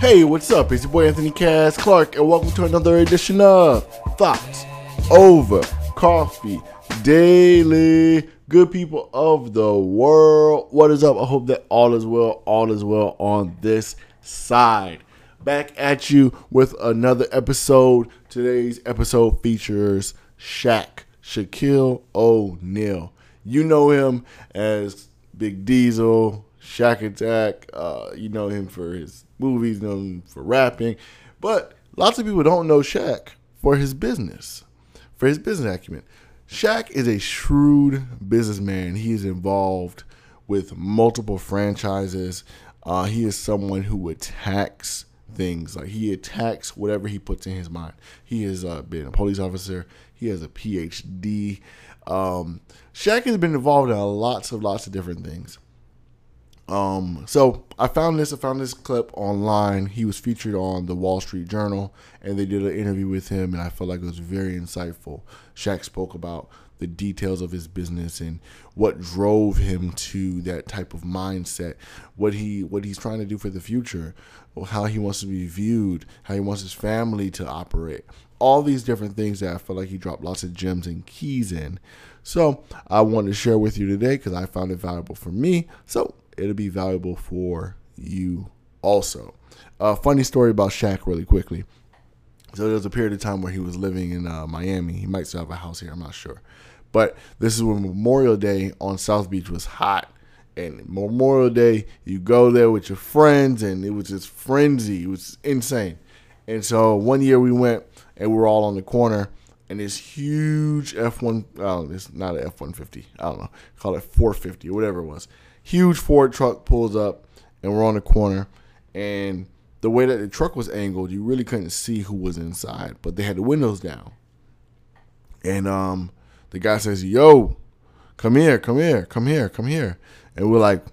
Hey, what's up? It's your boy Anthony Cass Clark, and welcome to another edition of Thoughts Over Coffee Daily. Good people of the world, what is up? I hope that all is well, all is well on this side. Back at you with another episode. Today's episode features Shaq, Shaquille O'Neal. You know him as Big Diesel, Shaq Attack. Uh, you know him for his movies, know him for rapping. But lots of people don't know Shaq for his business, for his business acumen. Shaq is a shrewd businessman. He is involved with multiple franchises. Uh, he is someone who attacks things. Like he attacks whatever he puts in his mind. He has uh, been a police officer. He has a PhD. Um, Shaq has been involved in lots of lots of different things. Um, so I found this. I found this clip online. He was featured on the Wall Street Journal, and they did an interview with him, and I felt like it was very insightful. Shaq spoke about the details of his business and what drove him to that type of mindset, what he what he's trying to do for the future, how he wants to be viewed, how he wants his family to operate. All these different things that I felt like he dropped lots of gems and keys in. So I wanted to share with you today because I found it valuable for me. So it'll be valuable for you also. A uh, funny story about Shaq, really quickly. So there was a period of time where he was living in uh, Miami. He might still have a house here. I'm not sure. But this is when Memorial Day on South Beach was hot. And Memorial Day, you go there with your friends, and it was just frenzy. It was insane. And so one year we went, and we were all on the corner, and this huge F1, oh, it's not an F150, I don't know, call it 450 or whatever it was. Huge Ford truck pulls up, and we're on the corner, and the way that the truck was angled, you really couldn't see who was inside, but they had the windows down. And um, the guy says, "Yo, come here, come here, come here, come here," and we're like,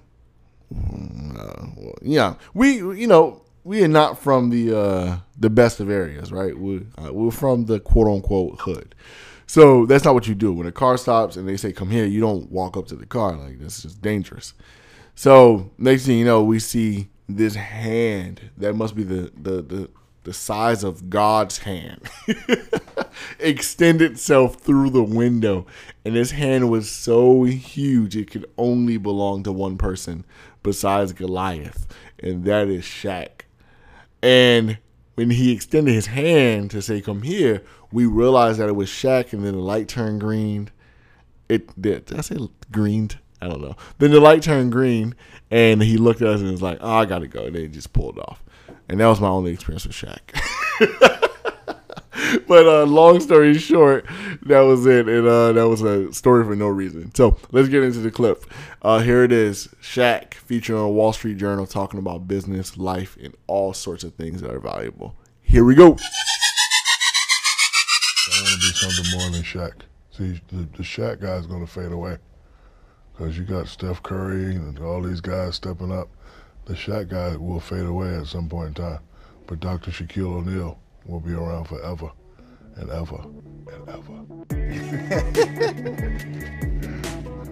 mm, uh, "Yeah, we, you know, we are not from the uh, the best of areas, right? We uh, we're from the quote unquote hood." So that's not what you do. When a car stops and they say, come here, you don't walk up to the car. Like, this is dangerous. So next thing you know, we see this hand that must be the the the, the size of God's hand extend itself through the window, and this hand was so huge it could only belong to one person besides Goliath, and that is Shaq. And when he extended his hand to say "Come here," we realized that it was Shaq, and then the light turned green. It did. Did I say greened? I don't know. Then the light turned green, and he looked at us and was like, "Oh, I gotta go." And then he just pulled off, and that was my only experience with Shaq. but uh, long story short, that was it, and uh, that was a story for no reason. So let's get into the clip. Uh, here it is: Shaq featuring on Wall Street Journal talking about business, life, and all sorts of things that are valuable. Here we go. I want to be something more than Shaq. See, the, the Shaq guy is going to fade away because you got Steph Curry and all these guys stepping up. The Shaq guy will fade away at some point in time, but Dr. Shaquille O'Neal will be around forever and ever and ever.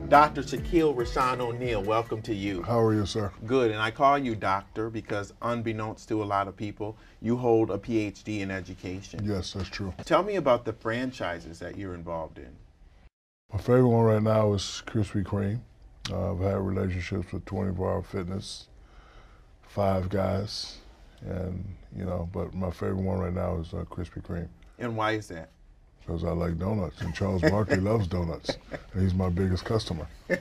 Dr. Shaquille Rashaun O'Neal, welcome to you. How are you, sir? Good, and I call you doctor because unbeknownst to a lot of people, you hold a PhD in education. Yes, that's true. Tell me about the franchises that you're involved in. My favorite one right now is Krispy Kreme. Uh, I've had relationships with 24 Hour Fitness, Five Guys, and, you know, but my favorite one right now is uh, Krispy Kreme. And why is that? Because I like donuts, and Charles Barkley loves donuts, and he's my biggest customer. no,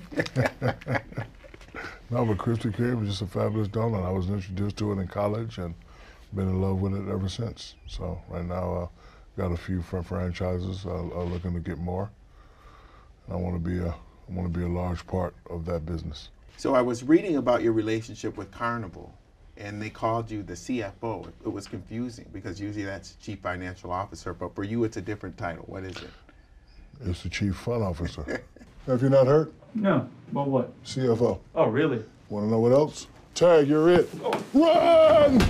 but Krispy Kreme is just a fabulous donut. I was introduced to it in college and been in love with it ever since. So right now, uh, got a few franchises. Uh, I'm looking to get more. And I want to be a I want to be a large part of that business. So I was reading about your relationship with Carnival and they called you the CFO. It was confusing because usually that's Chief Financial Officer, but for you it's a different title. What is it? It's the Chief Fun Officer. Have you not heard? No. Well, what? CFO. Oh, really? Want to know what else? Tag, you're it. Oh. Run!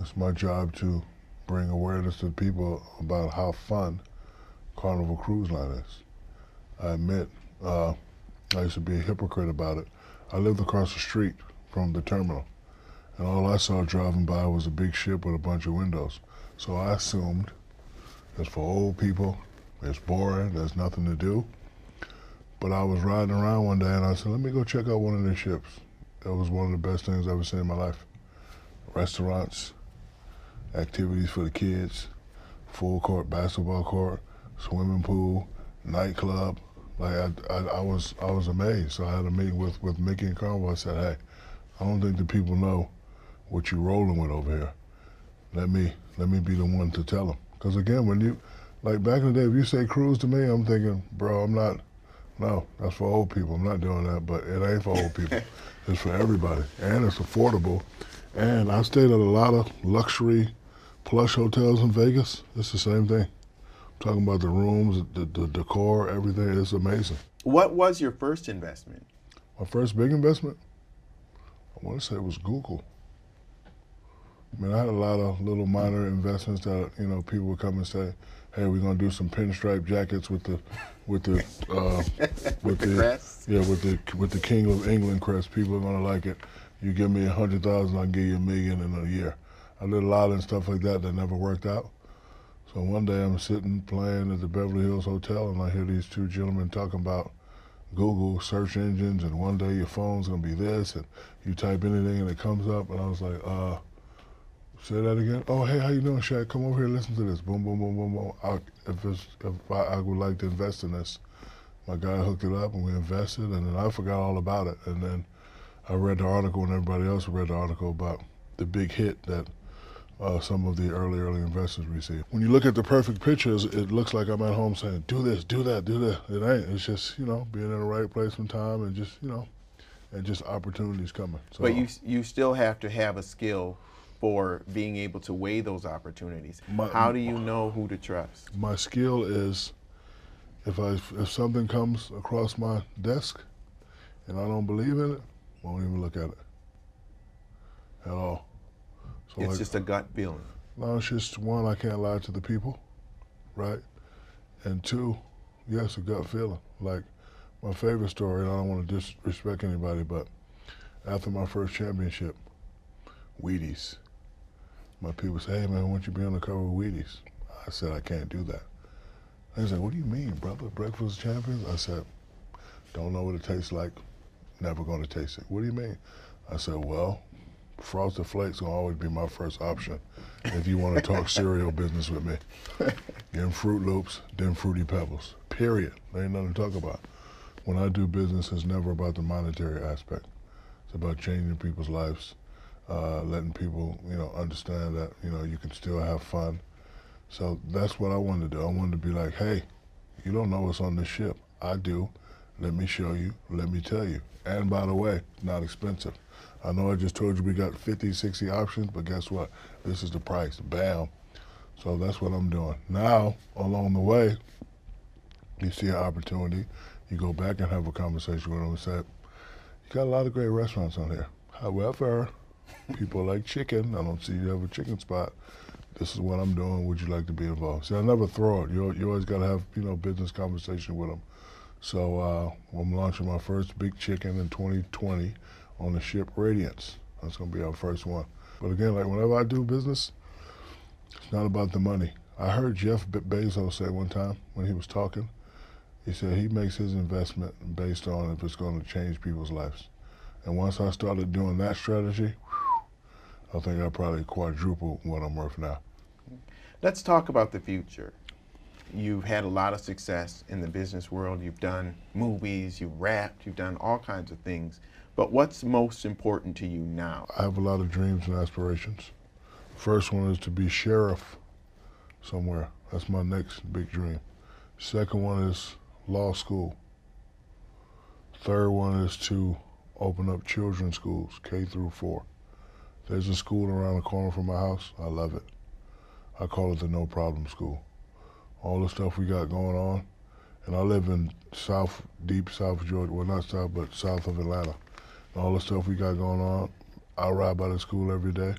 It's my job to bring awareness to people about how fun Carnival Cruise Line is. I admit, uh, I used to be a hypocrite about it I lived across the street from the terminal, and all I saw driving by was a big ship with a bunch of windows. So I assumed it's for old people, it's boring, there's nothing to do. But I was riding around one day and I said, let me go check out one of these ships. That was one of the best things I've ever seen in my life. Restaurants, activities for the kids, full court basketball court, swimming pool, nightclub. Like I, I, I was, I was amazed. So I had a meeting with with Micky and Carl. I said, hey, I don't think the people know what you're rolling with over here. Let me, let me be the one to tell them. Because again, when you, like back in the day, if you say cruise to me, I'm thinking, bro, I'm not. No, that's for old people. I'm not doing that, but it ain't for old people. it's for everybody, and it's affordable. And I stayed at a lot of luxury, plush hotels in Vegas. It's the same thing. I'm talking about the rooms, the, the decor, everything. It's amazing. What was your first investment? My first big investment, I want to say it was Google. I mean, I had a lot of little minor investments that you know people would come and say, "Hey, we're gonna do some pinstripe jackets with the, with the, uh, with, With the the, crest? yeah, with the with the King of England crest. People are gonna like it. You give me a hundred thousand, I'll give you a million in a year. I did a lot of stuff like that that never worked out. So one day I'm sitting playing at the Beverly Hills Hotel, and I hear these two gentlemen talking about Google search engines, and one day your phone's gonna be this, and you type anything and it comes up, and I was like, uh. Say that again. Oh, hey, how you doing, Shaq? Come over here, listen to this. Boom, boom, boom, boom, boom. I, if it's, if I, I would like to invest in this, my guy hooked it up, and we invested, and then I forgot all about it. And then I read the article, and everybody else read the article about the big hit that uh, some of the early, early investors received. When you look at the perfect pictures, it looks like I'm at home saying, "Do this, do that, do that." It ain't. It's just you know being in the right place and time, and just you know, and just opportunities coming. So, But you you still have to have a skill for being able to weigh those opportunities. My- How do you know who to trust? my skill is if I if something comes across my desk and I don't believe in it, won't even look at it at all. So It's like, just a gut feeling. no, it's just one I can't lie to the people, right? And two, yes, a gut feeling. Like my favorite story, and I don't want to disrespect anybody, but after my first championship, Wheaties. My people say, "Hey man, why don't you be on the cover of Wheaties?" I said, "I can't do that." They said, "What do you mean, brother? Breakfast champions?" I said, "Don't know what it tastes like. Never going to taste it." What do you mean? I said, "Well, Frosted Flakes will always be my first option if you want to talk cereal business with me. Then Froot Loops, then Fruity Pebbles. Period. There ain't nothing to talk about. When I do business, it's never about the monetary aspect. It's about changing people's lives, uh, letting people, you know, understand that, you know, you can still have fun. So that's what I wanted to do. I wanted to be like, hey, you don't know what's on this ship. I do. Let me show you. Let me tell you. And by the way, not expensive. I know I just told you we got 50, 60 options, but guess what? This is the price. Bam. So that's what I'm doing. Now, along the way, you see an opportunity, you go back and have a conversation with them and say, you got a lot of great restaurants on here. However, people like chicken. I don't see you have a chicken spot. This is what I'm doing. Would you like to be involved? See, I never throw it. You, you always got to have, you know, business conversation with them. So uh, I'm launching my first big chicken in 2020 on the ship Radiance. That's going to be our first one. But again, like whenever I do business, it's not about the money. I heard Jeff Be- Bezos say one time when he was talking, he said he makes his investment based on if it's going to change people's lives. And once I started doing that strategy, I think I probably quadrupled what I'm worth now. Let's talk about the future. You've had a lot of success in the business world. You've done movies, you've rapped, you've done all kinds of things. But what's most important to you now? I have a lot of dreams and aspirations. First one is to be sheriff somewhere. That's my next big dream. Second one is law school. Third one is to open up children's schools, K through four. There's a school around the corner from my house. I love it. I call it the no problem school. All the stuff we got going on. And I live in South, deep South Georgia. Well, not South, but south of Atlanta. And all the stuff we got going on. I ride by the school every day.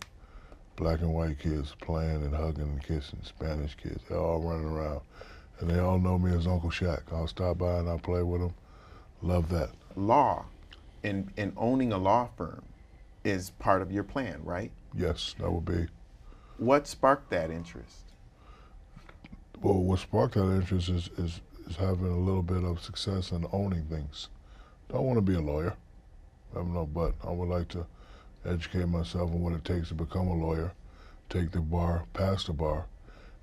Black and white kids playing and hugging and kissing. Spanish kids. They're all running around. And they all know me as Uncle Shaq. I'll stop by and I'll play with them. Love that. Law and, and owning a law firm is part of your plan, right? Yes, that would be. What sparked that interest? Well, what sparked that interest is, is, is having a little bit of success in owning things. Don't want to be a lawyer. I don't know, but I would like to educate myself on what it takes to become a lawyer, take the bar, pass the bar,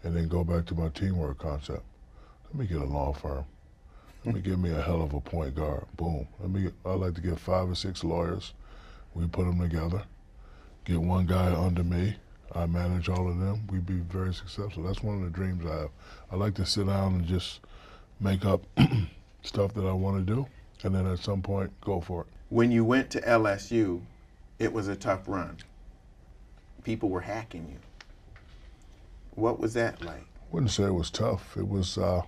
and then go back to my teamwork concept. Let me get a law firm. Let me give me a hell of a point guard. Boom. Let me. Get, I like to get five or six lawyers. We put them together. Get one guy under me. I manage all of them. We'd be very successful. That's one of the dreams I have. I like to sit down and just make up stuff that I want to do, and then at some point go for it. When you went to LSU, it was a tough run. People were hacking you. What was that like? I wouldn't say it was tough. It was uh,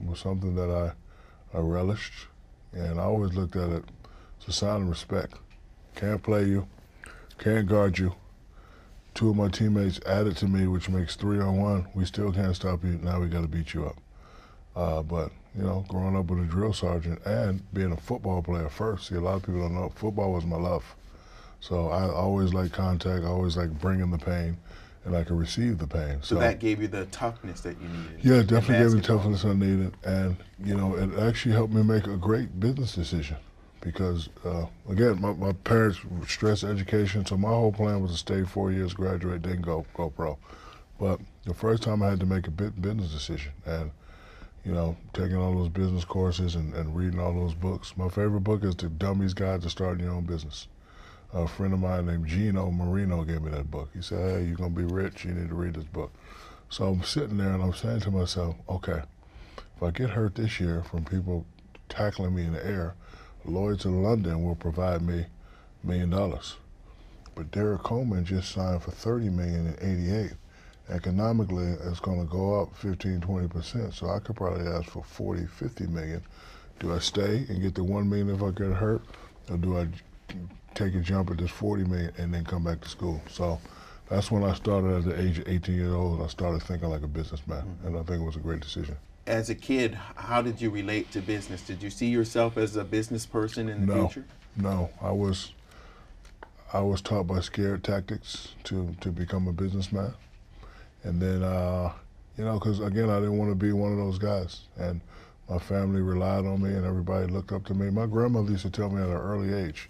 it was something that I I relished, and I always looked at it as a sign of respect. Can't play you, can't guard you. Two of my teammates added to me, which makes three on one. We still can't stop you. Now we got to beat you up. Uh, but you know, growing up with a drill sergeant and being a football player first. See, a lot of people don't know football was my love. So I always like contact. I always like bringing the pain, and I could receive the pain. So, that gave you the toughness that you needed. Yeah, in definitely gave me basketball. toughness I needed, and you know, it actually helped me make a great business decision because, uh, again, my, my parents stressed education, so my whole plan was to stay four years, graduate, then go go pro. But the first time I had to make a business decision, and you know, taking all those business courses and, and reading all those books. My favorite book is The Dummy's Guide to Starting Your Own Business. A friend of mine named Gino Marino gave me that book. He said, "Hey, you're gonna be rich. You need to read this book." So I'm sitting there and I'm saying to myself, "Okay, if I get hurt this year from people tackling me in the air, Lloyd's in London will provide me a million dollars. But Derrick Coleman just signed for 30 million in 88. Economically, it's going to go up 15, 20%. So I could probably ask for 40, 50 million. Do I stay and get the 1 million if I get hurt? Or do I take a jump at this 40 million and then come back to school? So that's when I started at the age of 18 years old. I started thinking like a businessman. And I think it was a great decision. As a kid, how did you relate to business? Did you see yourself as a business person in the No. future? No, I was I was taught by scared tactics to to become a businessman, and then uh, you know because again I didn't want to be one of those guys, and my family relied on me and everybody looked up to me. My grandmother used to tell me at an early age,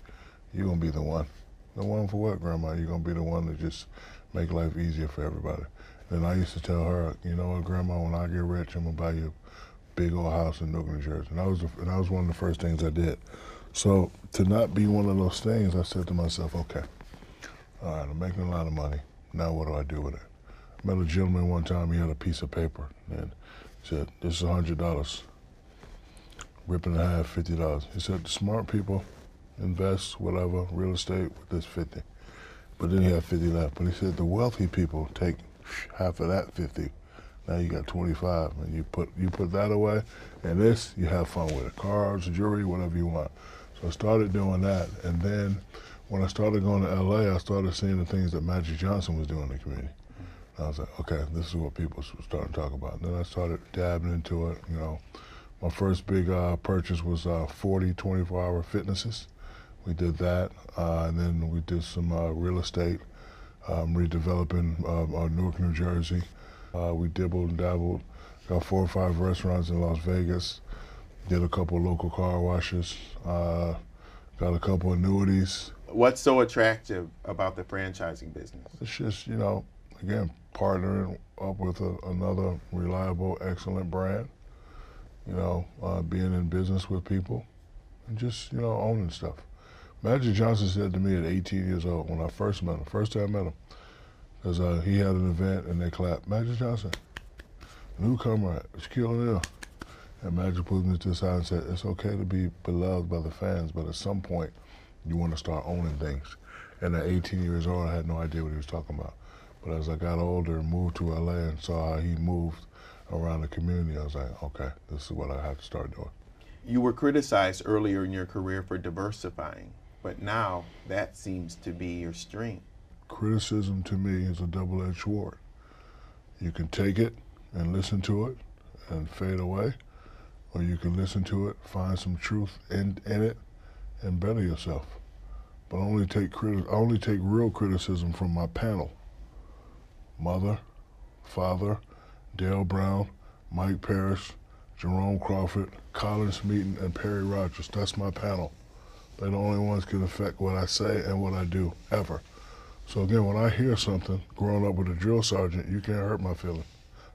"You're gonna be the one." The one for what, Grandma? You're gonna be the one to just make life easier for everybody. And I used to tell her, you know what, Grandma, when I get rich, I'm gonna buy you a big old house in Newark, New Jersey. And that was and that was one of the first things I did. So to not be one of those things, I said to myself, okay, all right, I'm making a lot of money. Now what do I do with it? I met a gentleman one time, he had a piece of paper and said, this is hundred dollars. Rip in half, fifty dollars. He said, smart people invest, whatever, real estate with this fifty. But then he had fifty left. But he said the wealthy people take half of that fifty. Now you got twenty five and you put you put that away and this you have fun with it. Cars, jewelry, whatever you want. So I started doing that, and then when I started going to LA, I started seeing the things that Magic Johnson was doing in the community. I was like, okay, this is what people starting to talk about. And then I started dabbling into it. You know, my first big uh, purchase was uh, 40 24-hour fitnesses. We did that, uh, and then we did some uh, real estate, um, redeveloping uh, uh, Newark, New Jersey. Uh, we dibbled and dabbled, got four or five restaurants in Las Vegas did a couple local car washes, uh, got a couple annuities. What's so attractive about the franchising business? It's just, you know, again, partnering up with a, another reliable, excellent brand, you know, uh, being in business with people, and just, you know, owning stuff. Magic Johnson said to me at 18 years old when I first met him, first time I met him, because uh, he had an event and they clapped, Magic Johnson, newcomer, Shaquille O'Neal. And Magic pulled me to the side and said, it's okay to be beloved by the fans, but at some point, you want to start owning things. And at 18 years old, I had no idea what he was talking about. But as I got older and moved to LA and saw how he moved around the community, I was like, okay, this is what I have to start doing. You were criticized earlier in your career for diversifying, but now that seems to be your strength. Criticism to me is a double edged sword. You can take it and listen to it and fade away, or you can listen to it, find some truth in, in it, and better yourself. But only take criti- I only take real criticism from my panel. Mother, father, Dale Brown, Mike Parrish, Jerome Crawford, Colin Smeaton, and Perry Rogers. That's my panel. They're the only ones can affect what I say and what I do ever. So again, when I hear something, growing up with a drill sergeant, you can't hurt my feelings.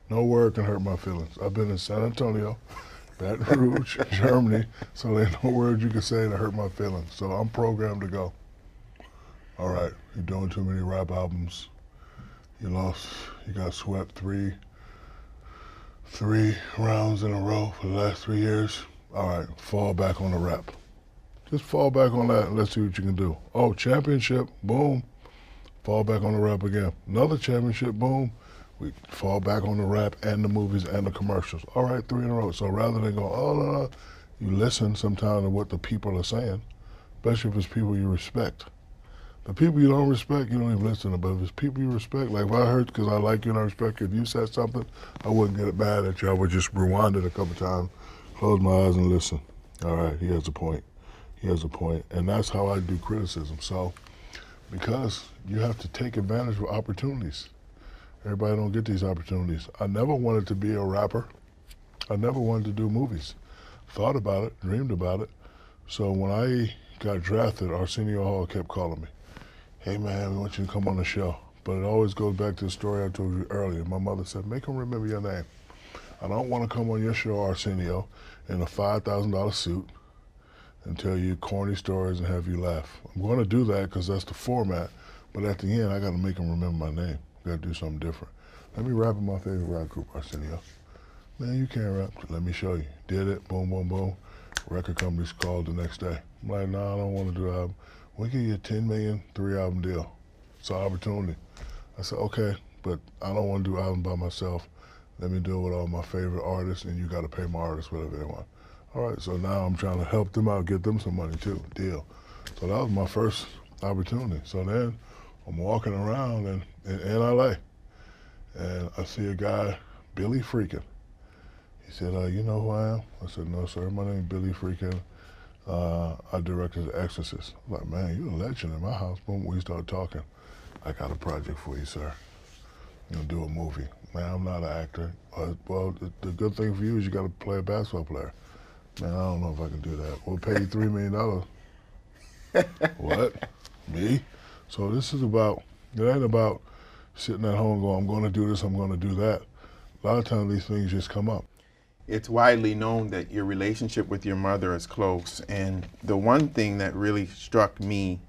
No word can hurt my feelings. I've been in San Antonio, Baton Rouge, Germany, so there's no word you can say to hurt my feelings. So I'm programmed to go. All right, you're doing too many rap albums. You lost. You got swept three, three rounds in a row for the last three years. All right, fall back on the rap. Just fall back on that and let's see what you can do. Oh, championship, boom. Fall back on the rap again. Another championship, boom. We fall back on the rap and the movies and the commercials. All right, three in a row. So rather than go, oh, no, no, you listen sometimes to what the people are saying, especially if it's people you respect. The people you don't respect, you don't even listen to. But if it's people you respect, like if I heard because I like you and I respect you, if you said something, I wouldn't get it bad at you. I would just rewind it a couple times, close my eyes and listen. All right, he has a point. Has a point. And that's how I do criticism. So, because you have to take advantage of opportunities. Everybody don't get these opportunities. I never wanted to be a rapper. I never wanted to do movies. Thought about it, dreamed about it. So when I got drafted, Arsenio Hall kept calling me. Hey man, we want you to come on the show. But it always goes back to the story I told you earlier. My mother said, make him remember your name. I don't want to come on your show, Arsenio, in a $5,000 suit and tell you corny stories and have you laugh. I'm going to do that because that's the format. But at the end, I got to make them remember my name. Got to do something different. Let me rap in my favorite rap group, Arsenio. Man, you can't rap. Let me show you. Did it. Boom, boom, boom. Record companies called the next day. I'm like, nah, I don't want to do album. We give you a 10 million, three album deal. It's an opportunity. I said, okay, but I don't want to do album by myself. Let me do it with all my favorite artists, and you got to pay my artists whatever they want. All right, so now I'm trying to help them out, get them some money too. Deal. So that was my first opportunity. So then I'm walking around in, in, in LA, and I see a guy, Billy Friedkin. He said, uh, "You know who I am?" I said, "No, sir. My name is Billy Friedkin. Uh, I directed The Exorcist." I'm like, man, you're a legend in my house. Boom, we start talking. I got a project for you, sir. You know, do a movie. Man, I'm not an actor. Uh, well, the, the good thing for you is you got to play a basketball player. Man, I don't know if I can do that. We'll pay you three million dollars. what? Me? So this is about. It ain't about sitting at home going, I'm going to do this, I'm going to do that. A lot of times these things just come up. It's widely known that your relationship with your mother is close, and the one thing that really struck me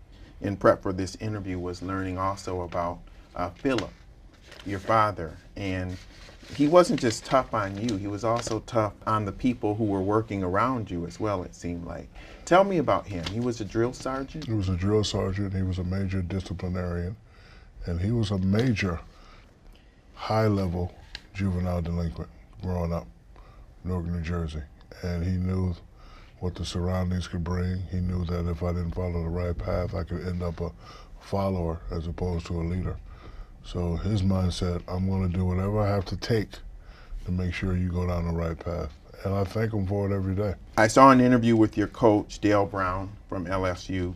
in prep for this interview was learning also about uh, Philip, your father, and he wasn't just tough on you, he was also tough on the people who were working around you as well, it seemed like. Tell me about him. He was a drill sergeant? He was a drill sergeant, he was a major disciplinarian, and he was a major high level juvenile delinquent growing up in Newark, New Jersey. And he knew what the surroundings could bring. He knew that if I didn't follow the right path, I could end up a follower as opposed to a leader. So his mindset, I'm going to do whatever I have to take to make sure you go down the right path. And I thank him for it every day. I saw an interview with your coach, Dale Brown from LSU,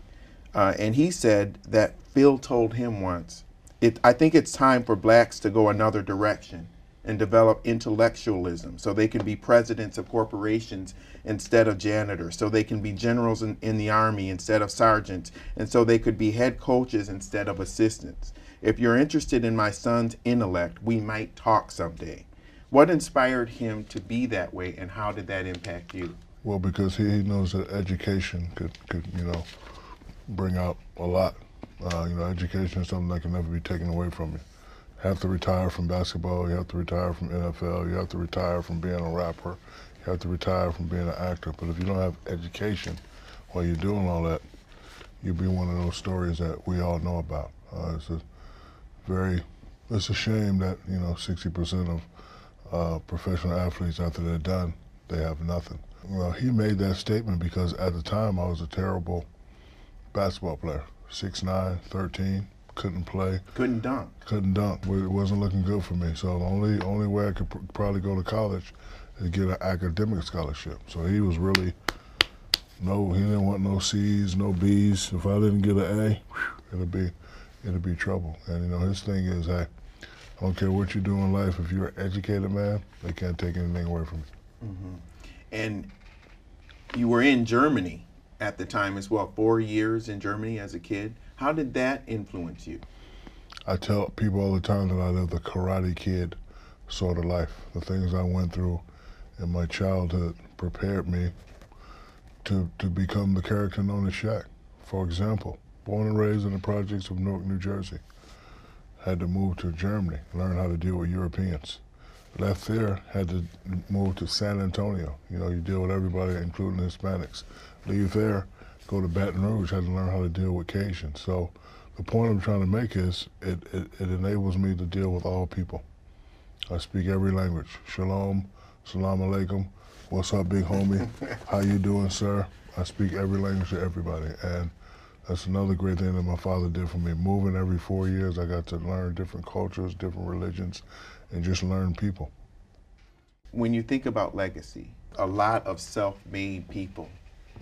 uh, and he said that Phil told him once, it, I think it's time for blacks to go another direction and develop intellectualism so they can be presidents of corporations instead of janitors, so they can be generals in, in the army instead of sergeants, and so they could be head coaches instead of assistants. If you're interested in my son's intellect, we might talk someday. What inspired him to be that way, and how did that impact you? Well, because he, knows that education could, could, you know, bring out a lot. Uh, you know, education is something that can never be taken away from you. You have to retire from basketball, you have to retire from NFL, you have to retire from being a rapper, you have to retire from being an actor. But if you don't have education while you're doing all that, you'll be one of those stories that we all know about. Uh, it's a very, it's a shame that, you know, 60% of uh, professional athletes after they're done, they have nothing. Well, he made that statement because at the time I was a terrible basketball player. 6'9", 13, couldn't play. Couldn't dunk. Couldn't dunk. It wasn't looking good for me. So the only only way I could pr- probably go to college is get an academic scholarship. So he was really No, he didn't want no C's, no B's. If I didn't get an A, it'd be, it'll be trouble. And you know, his thing is, hey, I don't care what you do in life. If you're an educated man, they can't take anything away from you. Mm-hmm. And you were in Germany at the time as well, four years in Germany as a kid. How did that influence you? I tell people all the time that I lived the Karate Kid sort of life. The things I went through in my childhood prepared me to, to become the character known as Shaq. For example, born and raised in the projects of Newark, New Jersey, had to move to Germany, learn how to deal with Europeans. Left there, had to move to San Antonio. You know, you deal with everybody, including Hispanics. Leave there, go to Baton Rouge, had to learn how to deal with Cajuns. So the point I'm trying to make is it, it, it enables me to deal with all people. I speak every language. Shalom, salam alaikum, what's up, big homie? How you doing, sir? I speak every language to everybody. And that's another great thing that my father did for me. Moving every four years, I got to learn different cultures, different religions, and just learn people. When you think about legacy, a lot of self-made people,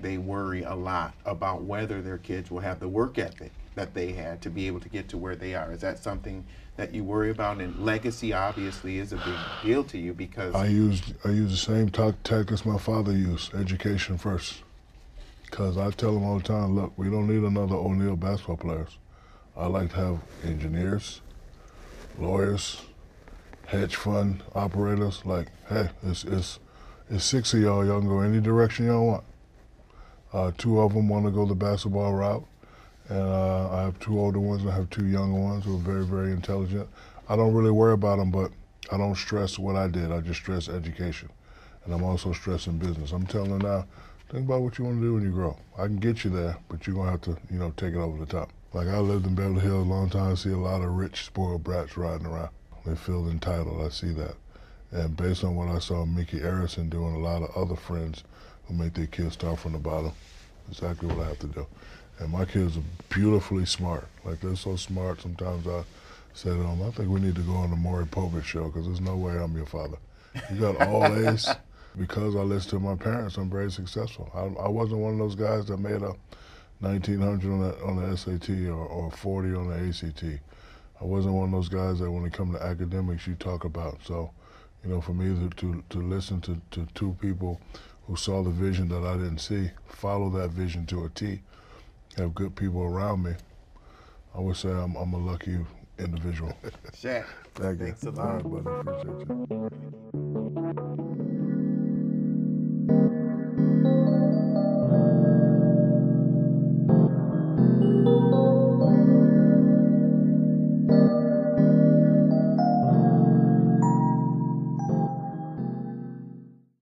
they worry a lot about whether their kids will have the work ethic that they had to be able to get to where they are. Is that something that you worry about? And legacy obviously is a big deal to you because I used I use the same talk as my father used: education first. Because I tell them all the time, look, we don't need another O'Neal basketball players. I like to have engineers, lawyers, hedge fund operators. Like, hey, it's it's it's six of y'all. Y'all can go any direction y'all want. Uh, two of them want to go the basketball route, and uh, I have two older ones and I have two younger ones who are very, very intelligent. I don't really worry about them, but I don't stress what I did. I just stress education, and I'm also stressing business. I'm telling them now, think about what you want to do when you grow. I can get you there, but you're gonna have to, you know, take it over the top. Like I lived in Beverly Hills a long time. I see a lot of rich, spoiled brats riding around. They feel entitled. I see that. And based on what I saw Micky Arison doing, a lot of other friends who make their kids start from the bottom, exactly what I have to do. And my kids are beautifully smart. Like they're so smart. Sometimes I say to them, I think we need to go on the Maury Povich show because there's no way I'm your father. You got all A's. Because I listened to my parents, I'm very successful. I, I wasn't one of those guys that made a 1900 on the, on the SAT or, or 40 on the ACT. I wasn't one of those guys that when it comes to academics you talk about. So, you know, for me to, to, to listen to, to two people who saw the vision that I didn't see, follow that vision to a T, have good people around me, I would say I'm, I'm a lucky individual. Shaq, Thank thanks you. a lot. Right, buddy. Appreciate you.